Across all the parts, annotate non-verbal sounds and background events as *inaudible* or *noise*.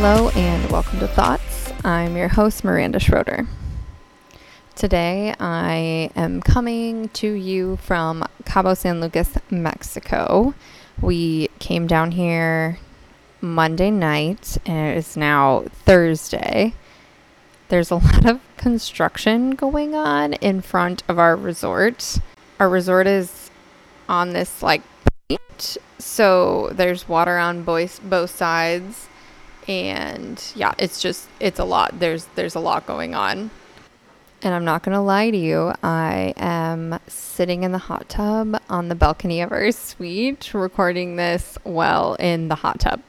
Hello and welcome to Thoughts. I'm your host, Miranda Schroeder. Today I am coming to you from Cabo San Lucas, Mexico. We came down here Monday night and it is now Thursday. There's a lot of construction going on in front of our resort. Our resort is on this like so there's water on both both sides and yeah, it's just it's a lot. There's there's a lot going on. And I'm not to lie to you, I am sitting in the hot tub on the balcony of our suite recording this well in the hot tub.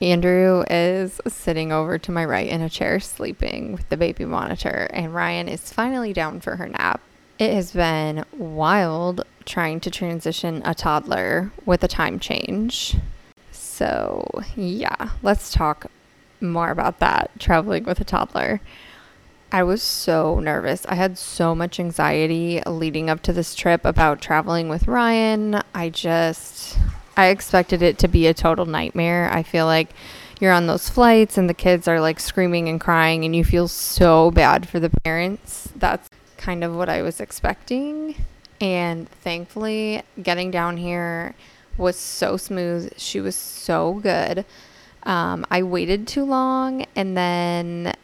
Andrew is sitting over to my right in a chair sleeping with the baby monitor, and Ryan is finally down for her nap. It has been wild trying to transition a toddler with a time change. So, yeah, let's talk more about that traveling with a toddler. I was so nervous. I had so much anxiety leading up to this trip about traveling with Ryan. I just, I expected it to be a total nightmare. I feel like you're on those flights and the kids are like screaming and crying, and you feel so bad for the parents. That's kind of what I was expecting. And thankfully, getting down here was so smooth. She was so good. Um, I waited too long and then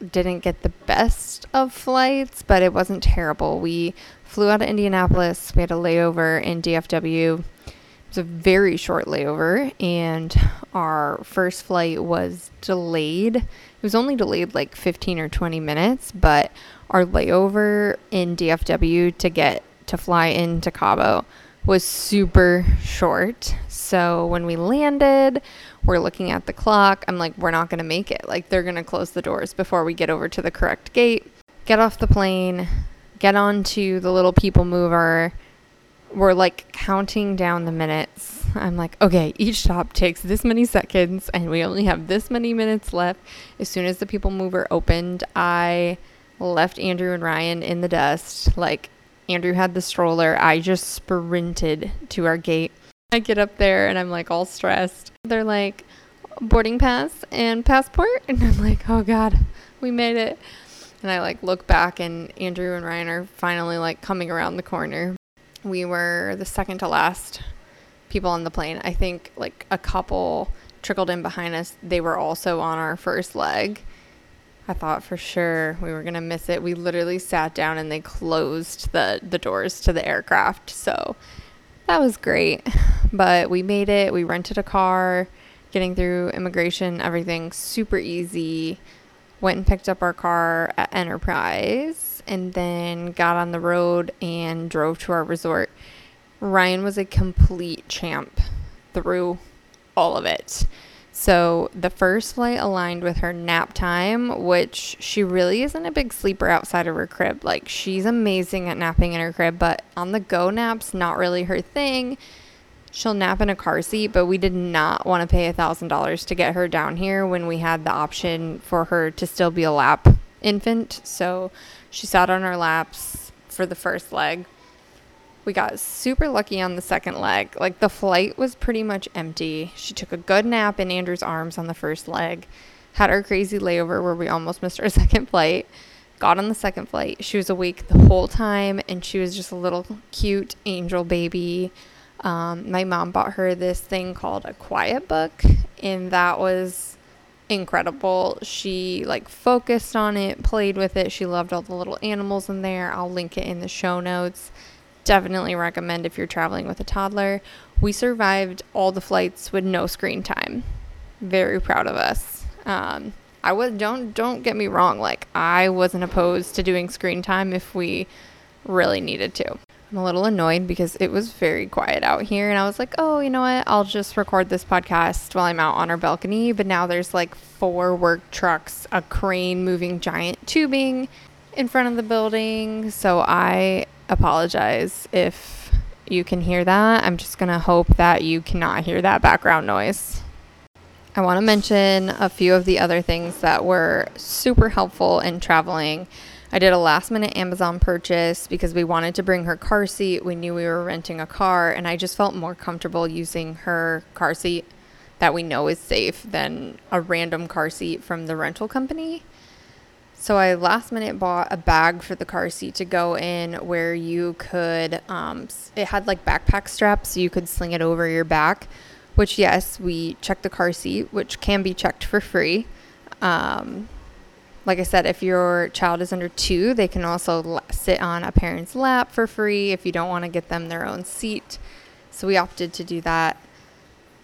didn't get the best of flights, but it wasn't terrible. We flew out of Indianapolis. We had a layover in DFW. It was a very short layover, and our first flight was delayed. It was only delayed like 15 or 20 minutes, but our layover in DFW to get to fly into Cabo was super short. So when we landed, we're looking at the clock. I'm like, we're not going to make it. Like, they're going to close the doors before we get over to the correct gate. Get off the plane, get onto the little people mover. We're like counting down the minutes. I'm like, okay, each stop takes this many seconds, and we only have this many minutes left. As soon as the people mover opened, I left Andrew and Ryan in the dust. Like, Andrew had the stroller. I just sprinted to our gate. I get up there and I'm like all stressed. They're like, boarding pass and passport. *laughs* And I'm like, oh God, we made it. And I like look back and Andrew and Ryan are finally like coming around the corner. We were the second to last people on the plane. I think like a couple trickled in behind us. They were also on our first leg. I thought for sure we were gonna miss it. We literally sat down and they closed the the doors to the aircraft. So that was great. *laughs* But we made it. We rented a car, getting through immigration, everything super easy. Went and picked up our car at Enterprise and then got on the road and drove to our resort. Ryan was a complete champ through all of it. So the first flight aligned with her nap time, which she really isn't a big sleeper outside of her crib. Like she's amazing at napping in her crib, but on the go naps, not really her thing. She'll nap in a car seat, but we did not want to pay a thousand dollars to get her down here when we had the option for her to still be a lap infant. So she sat on our laps for the first leg we got super lucky on the second leg. Like the flight was pretty much empty. She took a good nap in Andrew's arms on the first leg, had our crazy layover where we almost *laughs* missed our second flight. Got on the second flight. She was awake the whole time and she was just a little cute angel baby. Um, my mom bought her this thing called a quiet book, and that was incredible. She like focused on it, played with it. She loved all the little animals in there. I'll link it in the show notes definitely recommend if you're traveling with a toddler. We survived all the flights with no screen time. Very proud of us. Um, I was don't don't get me wrong. Like I wasn't opposed to doing screen time if we really needed to. I'm a little annoyed because it was very quiet out here, and I was like, oh, you know what? I'll just record this podcast while I'm out on our balcony. But now there's like four work trucks, a crane moving giant tubing in front of the building. So I apologize if you can hear that. I'm just going to hope that you cannot hear that background noise. I want to mention a few of the other things that were super helpful in traveling. I did a last minute Amazon purchase because we wanted to bring her car seat. We knew we were renting a car, and I just felt more comfortable using her car seat that we know is safe than a random car seat from the rental company. So I last minute bought a bag for the car seat to go in where you could, um, it had like backpack straps so you could sling it over your back, which, yes, we checked the car seat, which can be checked for free. Um, like I said, if your child is under two, they can also sit on a parent's lap for free if you don't want to get them their own seat. So we opted to do that.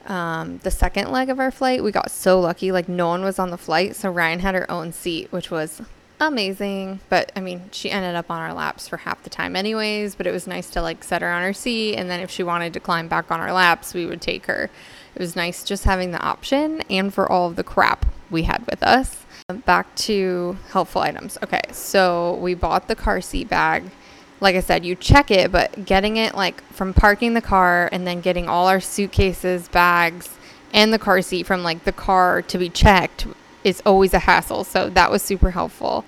Um, the second leg of our flight, we got so lucky. Like, no one was on the flight. So Ryan had her own seat, which was amazing. But I mean, she ended up on our laps for half the time, anyways. But it was nice to like set her on her seat. And then if she wanted to climb back on our laps, we would take her. It was nice just having the option and for all of the crap we had with us. Back to helpful items. Okay, so we bought the car seat bag. Like I said, you check it, but getting it like from parking the car and then getting all our suitcases, bags, and the car seat from like the car to be checked is always a hassle. So that was super helpful.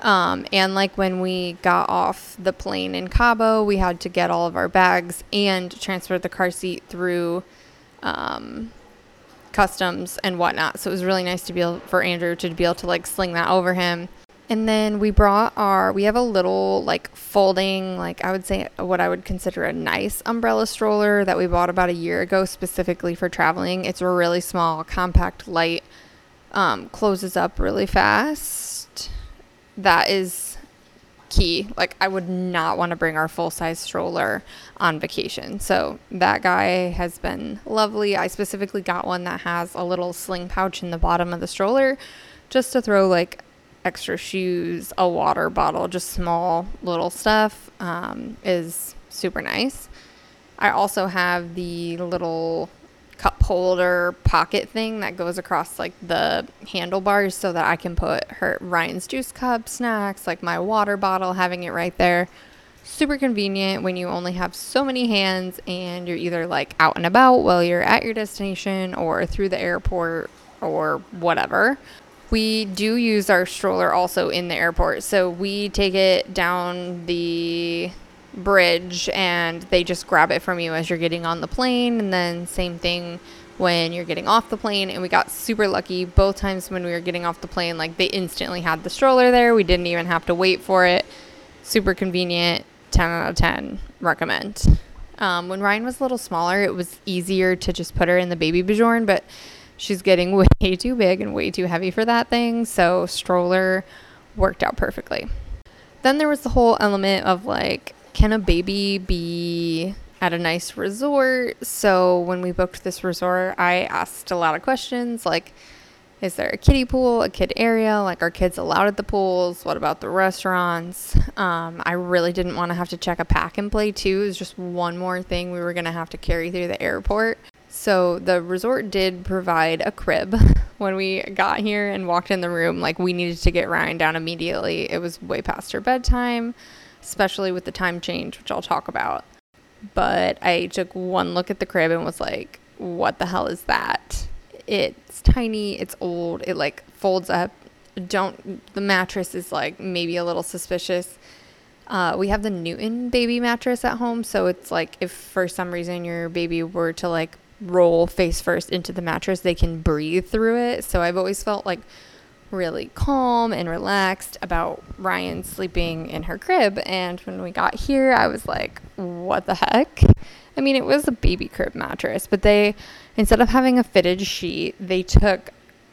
Um, and like when we got off the plane in Cabo, we had to get all of our bags and transfer the car seat through um, customs and whatnot. So it was really nice to be able for Andrew to be able to like sling that over him. And then we brought our, we have a little like folding, like I would say what I would consider a nice umbrella stroller that we bought about a year ago specifically for traveling. It's a really small, compact, light, um, closes up really fast. That is key. Like I would not want to bring our full size stroller on vacation. So that guy has been lovely. I specifically got one that has a little sling pouch in the bottom of the stroller just to throw like extra shoes, a water bottle, just small little stuff um, is super nice. I also have the little cup holder pocket thing that goes across like the handlebars so that I can put her Ryan's juice cup, snacks, like my water bottle, having it right there. Super convenient when you only have so many hands and you're either like out and about while you're at your destination or through the airport or whatever. We do use our stroller also in the airport. So we take it down the bridge and they just grab it from you as you're getting on the plane. And then same thing when you're getting off the plane and we got super lucky both times when we were getting off the plane like they instantly had the stroller there. We didn't even have to wait for it. Super convenient 10 out of 10 recommend. Um, when ryan was a little smaller it was easier to just put her in the BabyBjorn but she's getting *laughs* way too big and way too heavy for that thing so stroller worked out perfectly then there was the whole element of like can a baby be at a nice resort? So when we booked this resort, I asked a lot of questions like, is there a kiddie pool, a kid area? Like, are kids allowed at the pools? What about the restaurants? Um, I really didn't want to have to check a pack and play too. It was just one more thing we were going to have to carry through the airport. So the resort did provide a crib *laughs* when we got here and walked in the room. Like, we needed to get Ryan down immediately. It was way past her bedtime especially with the time change, which I'll talk about. But I took one look at the crib and was like, what the hell is that? It's tiny, it's old, it like folds up. Don't, the mattress is like maybe a little suspicious. Uh, we have the Newton baby mattress at home, so it's like if for some reason your baby were to like roll face first into the mattress, they can breathe through it. So I've always felt like really calm and relaxed about Ryan sleeping in her crib. And when we got here, I was like, what the heck? I mean, it was a baby crib mattress, but they, instead of having a fitted sheet, they took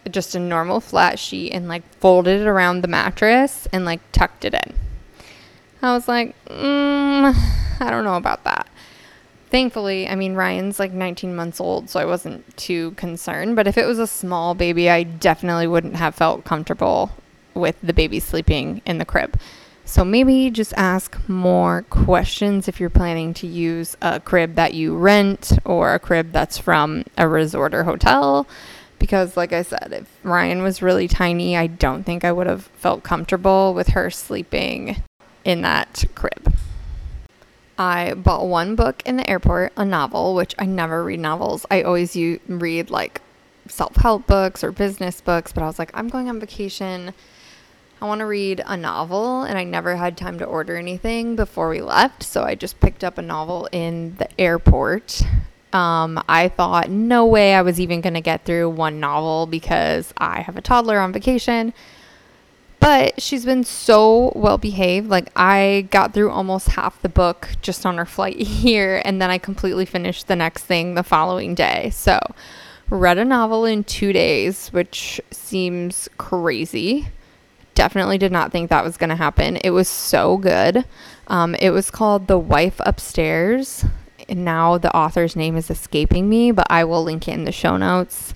just a normal flat sheet and like folded it around the mattress and like tucked it in. I was like, mm, I don't know about that thankfully, I mean, Ryan's like 19 months old, so I wasn't too concerned. But if it was a small baby, I definitely wouldn't have felt comfortable with the baby sleeping in the crib. So maybe just ask more questions if you're planning to use a crib that you rent or a crib that's from a resort or hotel. Because, like I said, if Ryan was really tiny, I don't think I would have felt comfortable with her sleeping in that crib. I bought one book in the airport, a novel, which I never read novels. I always u- read like self help books or business books, but I was like, I'm going on vacation. I want to read a novel, and I never had time to order anything before we left. So I just picked up a novel in the airport. Um, I thought no way I was even going to get through one novel because I have a toddler on vacation. But she's been so well behaved. Like, I got through almost half the book just on her flight *laughs* here, and then I completely finished the next thing the following day. So, read a novel in two days, which seems crazy. Definitely did not think that was going to happen. It was so good. Um, it was called The Wife Upstairs. And now the author's name is escaping me, but I will link it in the show notes.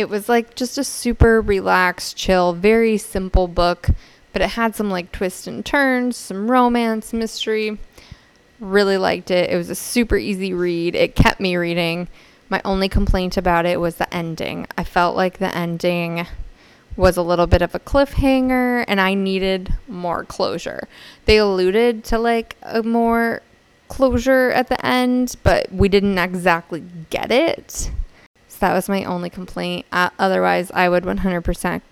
It was like just a super relaxed, chill, very simple book, but it had some like twists and turns, some romance, mystery. Really liked it. It was a super easy read. It kept me reading. My only complaint about it was the ending. I felt like the ending was a little bit of a cliffhanger and I needed more closure. They alluded to like a more closure at the end, but we didn't exactly get it. That was my only complaint. Uh, otherwise, I would 100%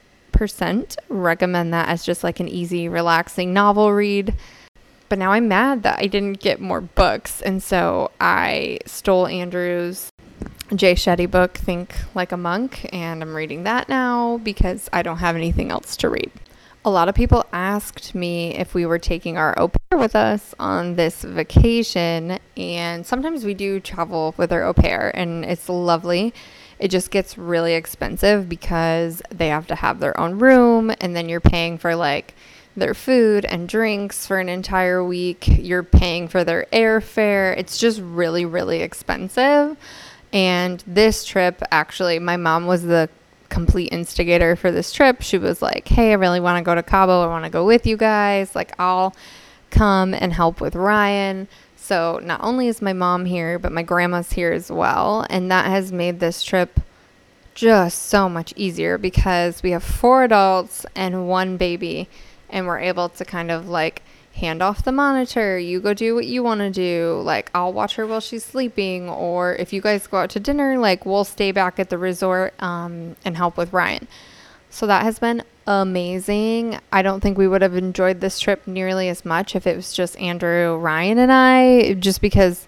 recommend that as just like an easy, relaxing novel read. But now I'm mad that I didn't get more books, and so I stole Andrew's Jay Shetty book, Think Like a Monk, and I'm reading that now because I don't have anything else to read. A lot of people asked me if we were taking our au pair with us on this vacation, and sometimes we do travel with our au pair, and it's lovely. It just gets really expensive because they have to have their own room, and then you're paying for like their food and drinks for an entire week. You're paying for their airfare. It's just really, really expensive. And this trip, actually, my mom was the complete instigator for this trip. She was like, Hey, I really want to go to Cabo. I want to go with you guys. Like, I'll come and help with Ryan. So, not only is my mom here, but my grandma's here as well. And that has made this trip just so much easier because we have four adults and one baby. And we're able to kind of like hand off the monitor. You go do what you want to do. Like, I'll watch her while she's sleeping. Or if you guys go out to dinner, like, we'll stay back at the resort um, and help with Ryan. So that has been amazing. I don't think we would have enjoyed this trip nearly as much if it was just Andrew, Ryan, and I, just because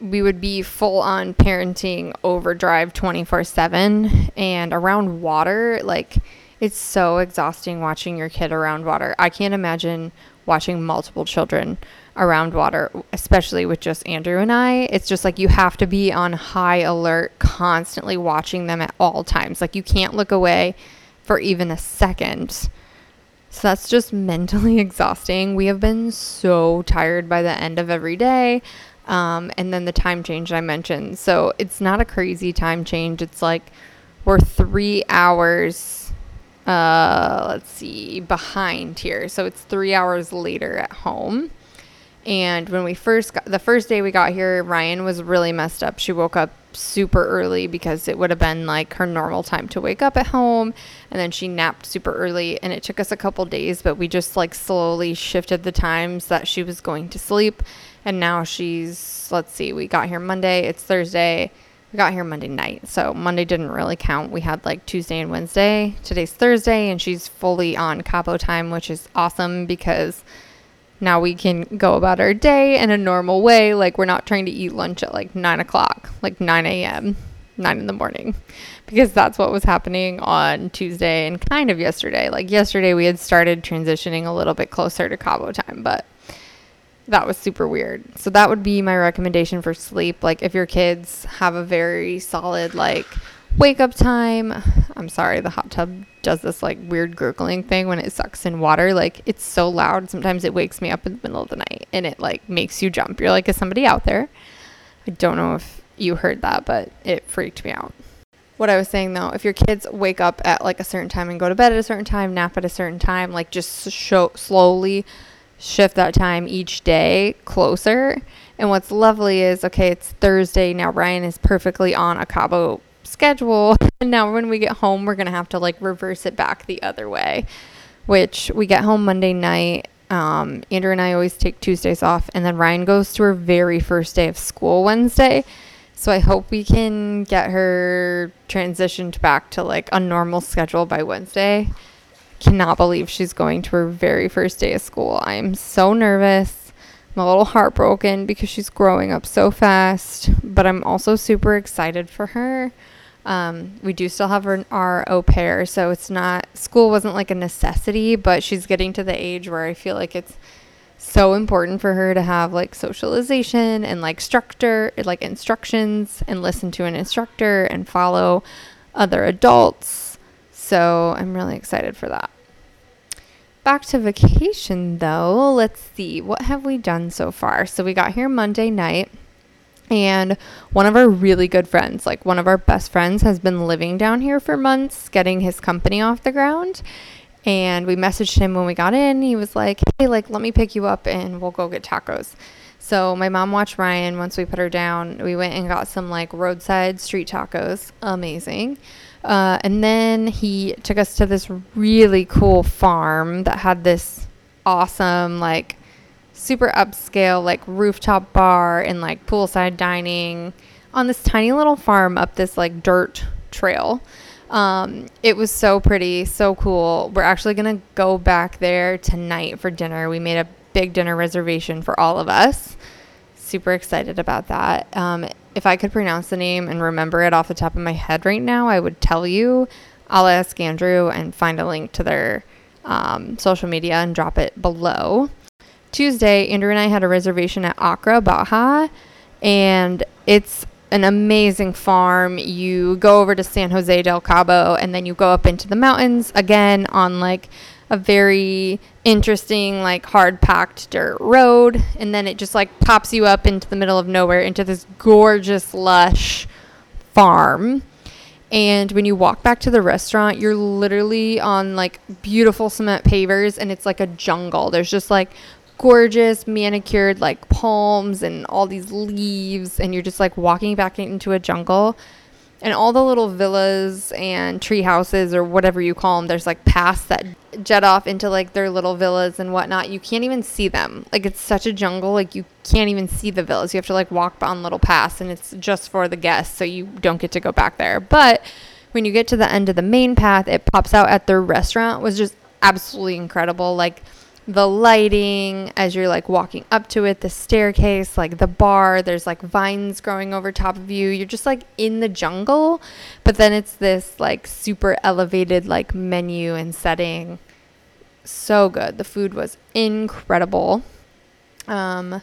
we would be full on parenting overdrive 24 7 and around water. Like, it's so exhausting watching your kid around water. I can't imagine watching multiple children around water, especially with just Andrew and I. It's just like you have to be on high alert, constantly watching them at all times. Like you can't look away for even a second. So that's just *laughs* mentally exhausting. We have been so tired by the end of every day. Um, and then the time change I mentioned. So it's not a crazy time change. It's like we're three hours uh, let's see, behind here. So it's three hours later at home. And when we first got the first day we got here, Ryan was really messed up. She woke up super early because it would have been like her normal time to wake up at home. And then she napped super early. And it took us a couple days, but we just like slowly shifted the times that she was going to sleep. And now she's, let's see, we got here Monday, it's Thursday we got here Monday night. So Monday didn't really count. We had like Tuesday and Wednesday. Today's Thursday, and she's fully on Cabo time, which is awesome because now we can go about our day in a normal way. Like we're not trying to eat lunch at like nine o'clock, like 9 a.m., nine in the morning, because that's what was happening on Tuesday and kind of yesterday. Like yesterday, we had started transitioning a little bit closer to Cabo time, but that was super weird. So that would be my recommendation for sleep. Like if your kids have a very solid like wake up time. I'm sorry, the hot tub does this like weird gurgling thing when it sucks in water. Like it's so loud. Sometimes it wakes me up in the middle of the night and it like makes you jump. You're like, is somebody out there? I don't know if you heard that, but it freaked me out. What I was saying though, if your kids wake up at like a certain time and go to bed at a certain time, nap at a certain time, like just show slowly shift that time each day closer. And what's lovely is okay, it's Thursday. Now Ryan is perfectly on a Cabo schedule. *laughs* And now when we get home, we're going to have to like reverse it back the other way, which we get home Monday night. Um, Andrew and I always take Tuesdays off. And then Ryan goes to her very first day of school Wednesday. So I hope we can get her transitioned back to like a normal schedule by Wednesday cannot believe she's going to her very first day of school. I'm so nervous. I'm a little heartbroken because she's growing up so fast, but I'm also super excited for her. Um, we do still have our, our au pair, so it's not school wasn't like a necessity, but she's getting to the age where I feel like it's so important for her to have like socialization and like structure, like instructions, and listen to an instructor and follow other adults. So I'm really excited for that. Back to vacation though, let's see, what have we done so far? So we got here Monday night. And one of our really good friends, like one of our best friends, has been living down here for months, getting his company off the ground. And we messaged him when we got in. He was like, hey, like, let me pick you up and we'll go get tacos. So my mom watched Ryan once we put her down. We went and got some like roadside street tacos. Amazing. Uh, and then he took us to this really cool farm that had this awesome, like, super upscale, like, rooftop bar and like poolside dining on this tiny little farm up this like dirt trail. Um, it was so pretty, so cool. We're actually going to go back there tonight for dinner. We made a big dinner reservation for all of us. Super excited about that. Um, if I could pronounce the name and remember it off the top of my head right now, I would tell you. I'll ask Andrew and find a link to their um, social media and drop it below. Tuesday, Andrew and I had a reservation at Acre Baja, and it's an amazing farm. You go over to San Jose del Cabo, and then you go up into the mountains again on like a very interesting, like hard packed dirt road. And then it just like pops you up into the middle of nowhere into this gorgeous, lush farm. And when you walk back to the restaurant, you're literally on like beautiful cement pavers and it's like a jungle. There's just like gorgeous manicured like palms and all these leaves and you're just like walking back into a jungle and all the little villas and tree houses or whatever you call them there's like paths that jet off into like their little villas and whatnot. You can't even see them. Like it's such a jungle like you can't even see the villas. You have to like walk on little paths and it's just for the guests so you don't get to go back there. But when you get to the end of the main path it pops out at their restaurant was just absolutely incredible. Like the lighting as you're like walking up to it, the staircase, like the bar, there's like vines growing over top of you. You're just like in the jungle, but then it's this like super elevated like menu and setting. So good. The food was incredible. Um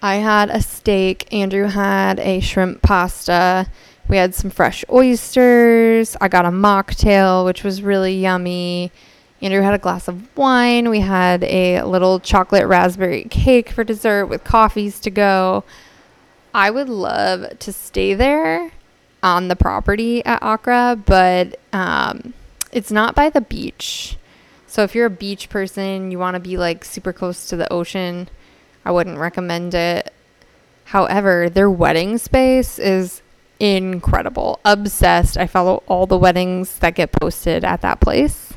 I had a steak, Andrew had a shrimp pasta. We had some fresh oysters. I got a mocktail, which was really yummy. Andrew had a glass of wine. We had a little chocolate raspberry cake for dessert with coffees to go. I would love to stay there on the property at Acre, but um, it's not by the beach. So if you're a beach person, you want to be like super close to the ocean, I wouldn't recommend it. However, their wedding space is incredible. Obsessed. I follow all the weddings that get posted at that place.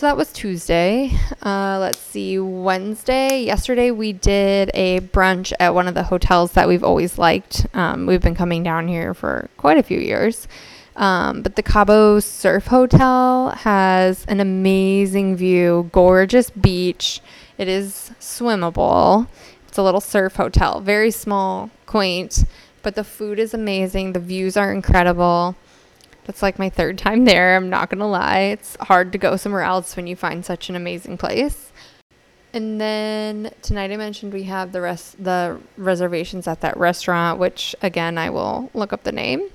So that was Tuesday. Uh, let's see, Wednesday. Yesterday we did a brunch at one of the hotels that we've always liked. Um, we've been coming down here for quite a few years. Um, but the Cabo Surf Hotel has an amazing view, gorgeous beach. It is swimmable. It's a little surf hotel, very small, quaint, but the food is amazing. The views are incredible. It's like my third time there. I'm not going to lie. It's hard to go somewhere else when you find such an amazing place. And then tonight I mentioned we have the rest the reservations at that restaurant, which again I will look up the name.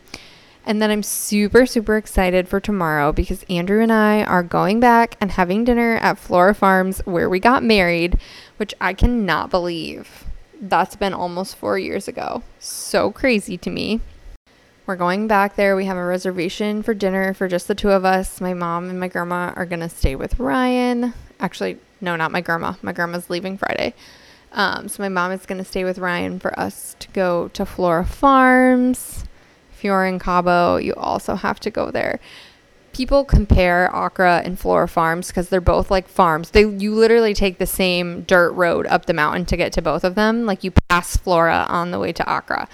And then I'm super super excited for tomorrow because Andrew and I are going back and having dinner at Flora Farms where we got married, which I cannot believe. That's been almost 4 years ago. So crazy to me. We're going back there. We have a reservation for dinner for just the two of us. My mom and my grandma are going to stay with Ryan. Actually, no, not my grandma. My grandma's leaving Friday. Um, so my mom is going to stay with Ryan for us to go to Flora Farms. If you're in Cabo, you also have to go there. People compare Acre and Flora Farms because they're both like farms. They you literally take the same dirt road up the mountain to get to both of them. Like you pass Flora on the way to Acre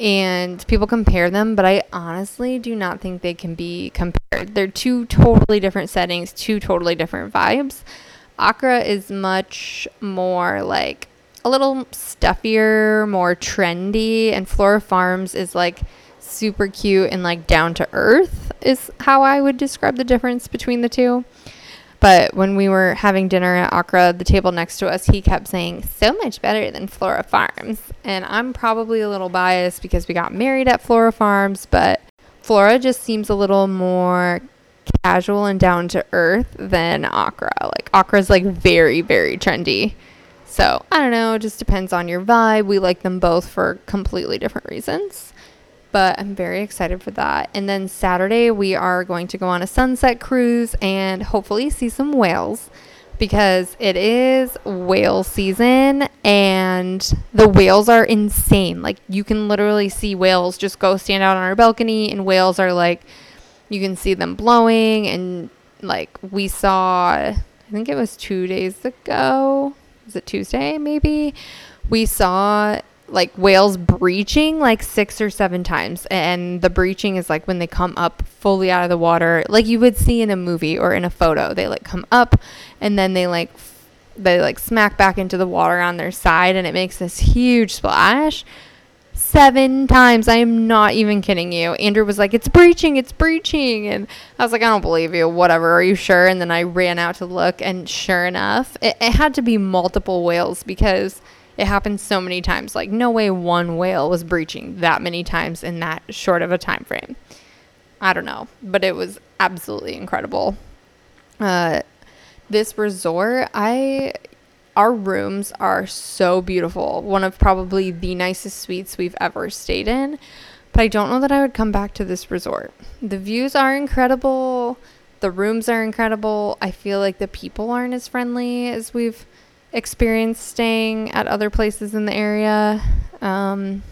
and people compare them, but I honestly do not think they can be compared. They're two totally different settings, two totally different vibes. Acre is much more like a little stuffier, more trendy, and Flora Farms is like super cute and like down to earth, is how I would describe the difference between the two. But when we were having dinner at Acre, the table next to us, he kept saying, so much better than Flora Farms. And I'm probably a little biased because we got married at Flora Farms, but Flora just seems a little more casual and down to earth than Acre. Like, Acre's like very, very trendy. So I don't know, it just depends on your vibe. We like them both for completely different reasons but I'm very excited for that. And then Saturday, we are going to go on a sunset cruise and hopefully see some whales because it is whale season and the whales are insane. Like, you can literally see whales just go stand out on our balcony, and whales are like, you can see them blowing. And like, we saw, I think it was two days ago. Was it Tuesday, maybe? We saw like whales breaching like six or seven times. And the breaching is like when they come up fully out of the water. Like you would see in a movie or in a photo they like come up and then they like they like smack back into the water on their side and it makes this huge splash. Seven times. I am not even kidding you. Andrew was like it's breaching it's breaching. And i was like i don't believe you. Whatever. Are you sure? And then i ran out to look and sure enough it, it had to be multiple whales because it happens so many times. Like no way one whale was breaching that many times in that short of a time frame. I don't know, but it was absolutely incredible. Uh, this resort, I our rooms are so beautiful. One of probably the nicest suites we've ever stayed in. But I don't know that I would come back to this resort. The views are incredible. The rooms are incredible. I feel like the people aren't as friendly as we've experienced staying at other places in the area. Um,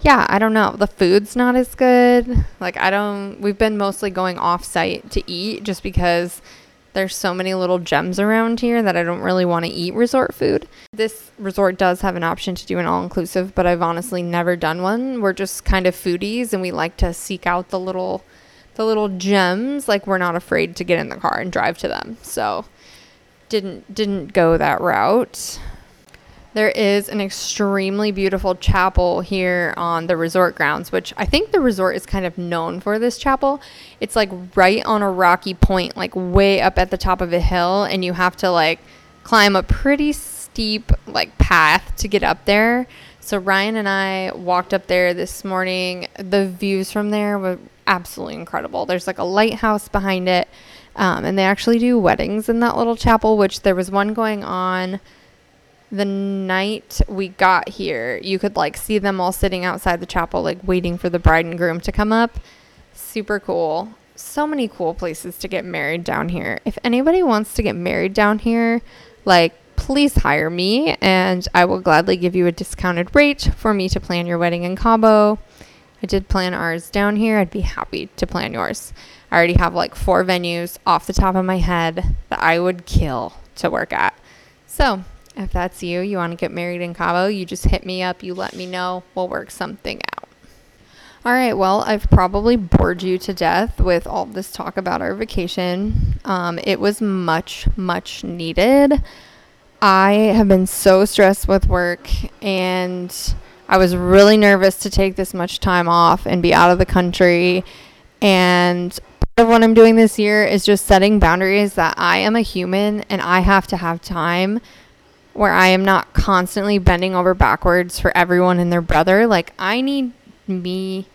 yeah, I don't know. The food's not as good. Like, I don't, we've been mostly going off site to eat just because there's so many little gems around here that I don't really want to eat resort food. This resort does have an option to do an all inclusive, but I've honestly never done one. We're just kind of foodies and we like to seek out the little the little gems like we're not afraid to get in the car and drive to them. So, didn't didn't go that route. There is an extremely beautiful chapel here on the resort grounds, which I think the resort is kind of known for this chapel. It's like right on a rocky point, like way up at the top of a hill, and you have to like climb a pretty steep like path to get up there. So Ryan and I walked up there this morning. The views from there were absolutely incredible. There's like a lighthouse behind it um, and they actually do weddings in that little chapel, which there was one going on the night we got here. You could like see them all sitting outside the chapel, like waiting for the bride and groom to come up. Super cool. So many cool places to get married down here. If anybody wants to get married down here, like please hire me and I will gladly give you a discounted rate for me to plan your wedding in Cabo. I did plan ours down here. I'd be happy to plan yours. I already have like four venues off the top of my head that I would kill to work at. So, if that's you, you want to get married in Cabo, you just hit me up, you let me know, we'll work something out. All right, well, I've probably bored you to death with all this talk about our vacation. Um, it was much, much needed. I have been so stressed with work and I was really nervous to take this much time off and be out of the country. And what I'm doing this year is just setting boundaries that I am a human and I have to have time where I am not constantly bending over backwards for everyone and their brother. Like, I need me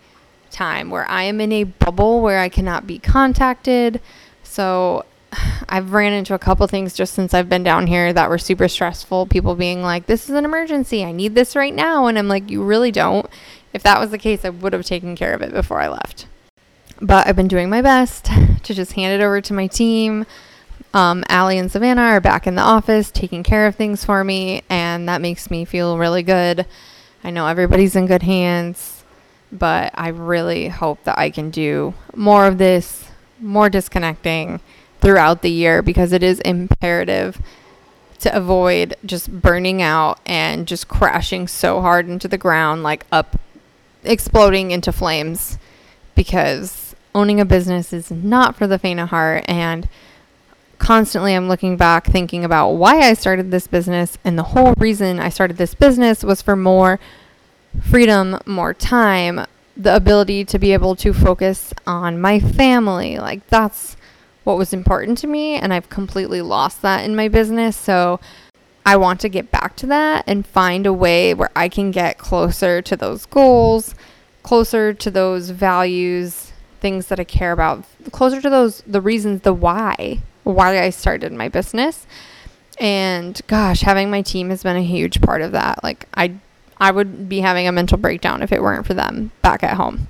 time where I am in a bubble where I cannot be contacted. So, *sighs* I've ran into a couple things just since I've been down here that were super stressful. People being like, this is an emergency. I need this right now. And I'm like, you really don't. If that was the case, I would have taken care of it before I left. But I've been doing my best *laughs* to just hand it over to my team. Um, Allie and Savannah are back in the office taking care of things for me, and that makes me feel really good. I know everybody's in good hands, but I really hope that I can do more of this, more disconnecting throughout the year because it is imperative to avoid just burning out and just crashing so hard into the ground, like up, exploding into flames because owning a business is not for the faint of heart and constantly I'm looking back thinking about why I started this business and the whole reason I started this business was for more freedom, more time, the ability to be able to focus on my family. Like that's what was important to me and I've completely lost that in my business. So I want to get back to that and find a way where I can get closer to those goals, closer to those values, things that I care about, closer to those the reasons the why, why I started my business. And gosh, having my team has been a huge part of that. Like I I would be having a mental breakdown if it weren't for them back at home.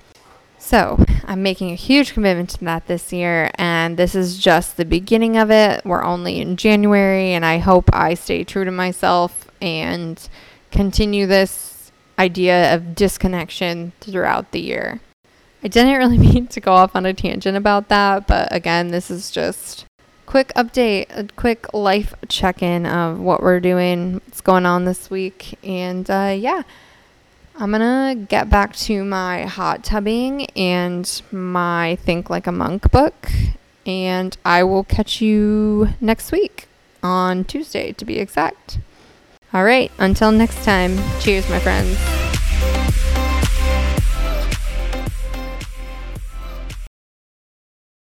So, I'm making a huge commitment to that this year, and this is just the beginning of it. We're only in January, and I hope I stay true to myself and continue this idea of disconnection throughout the year. I didn't really *laughs* mean to go off on a tangent about that, but again, this is just quick update, a quick life check in of what we're doing, what's going on this week. And uh, yeah, I'm going to get back to my hot tubbing and my Think Like a Monk book. And I will catch you next week on Tuesday, to be exact. All right, until next time, cheers, my friends.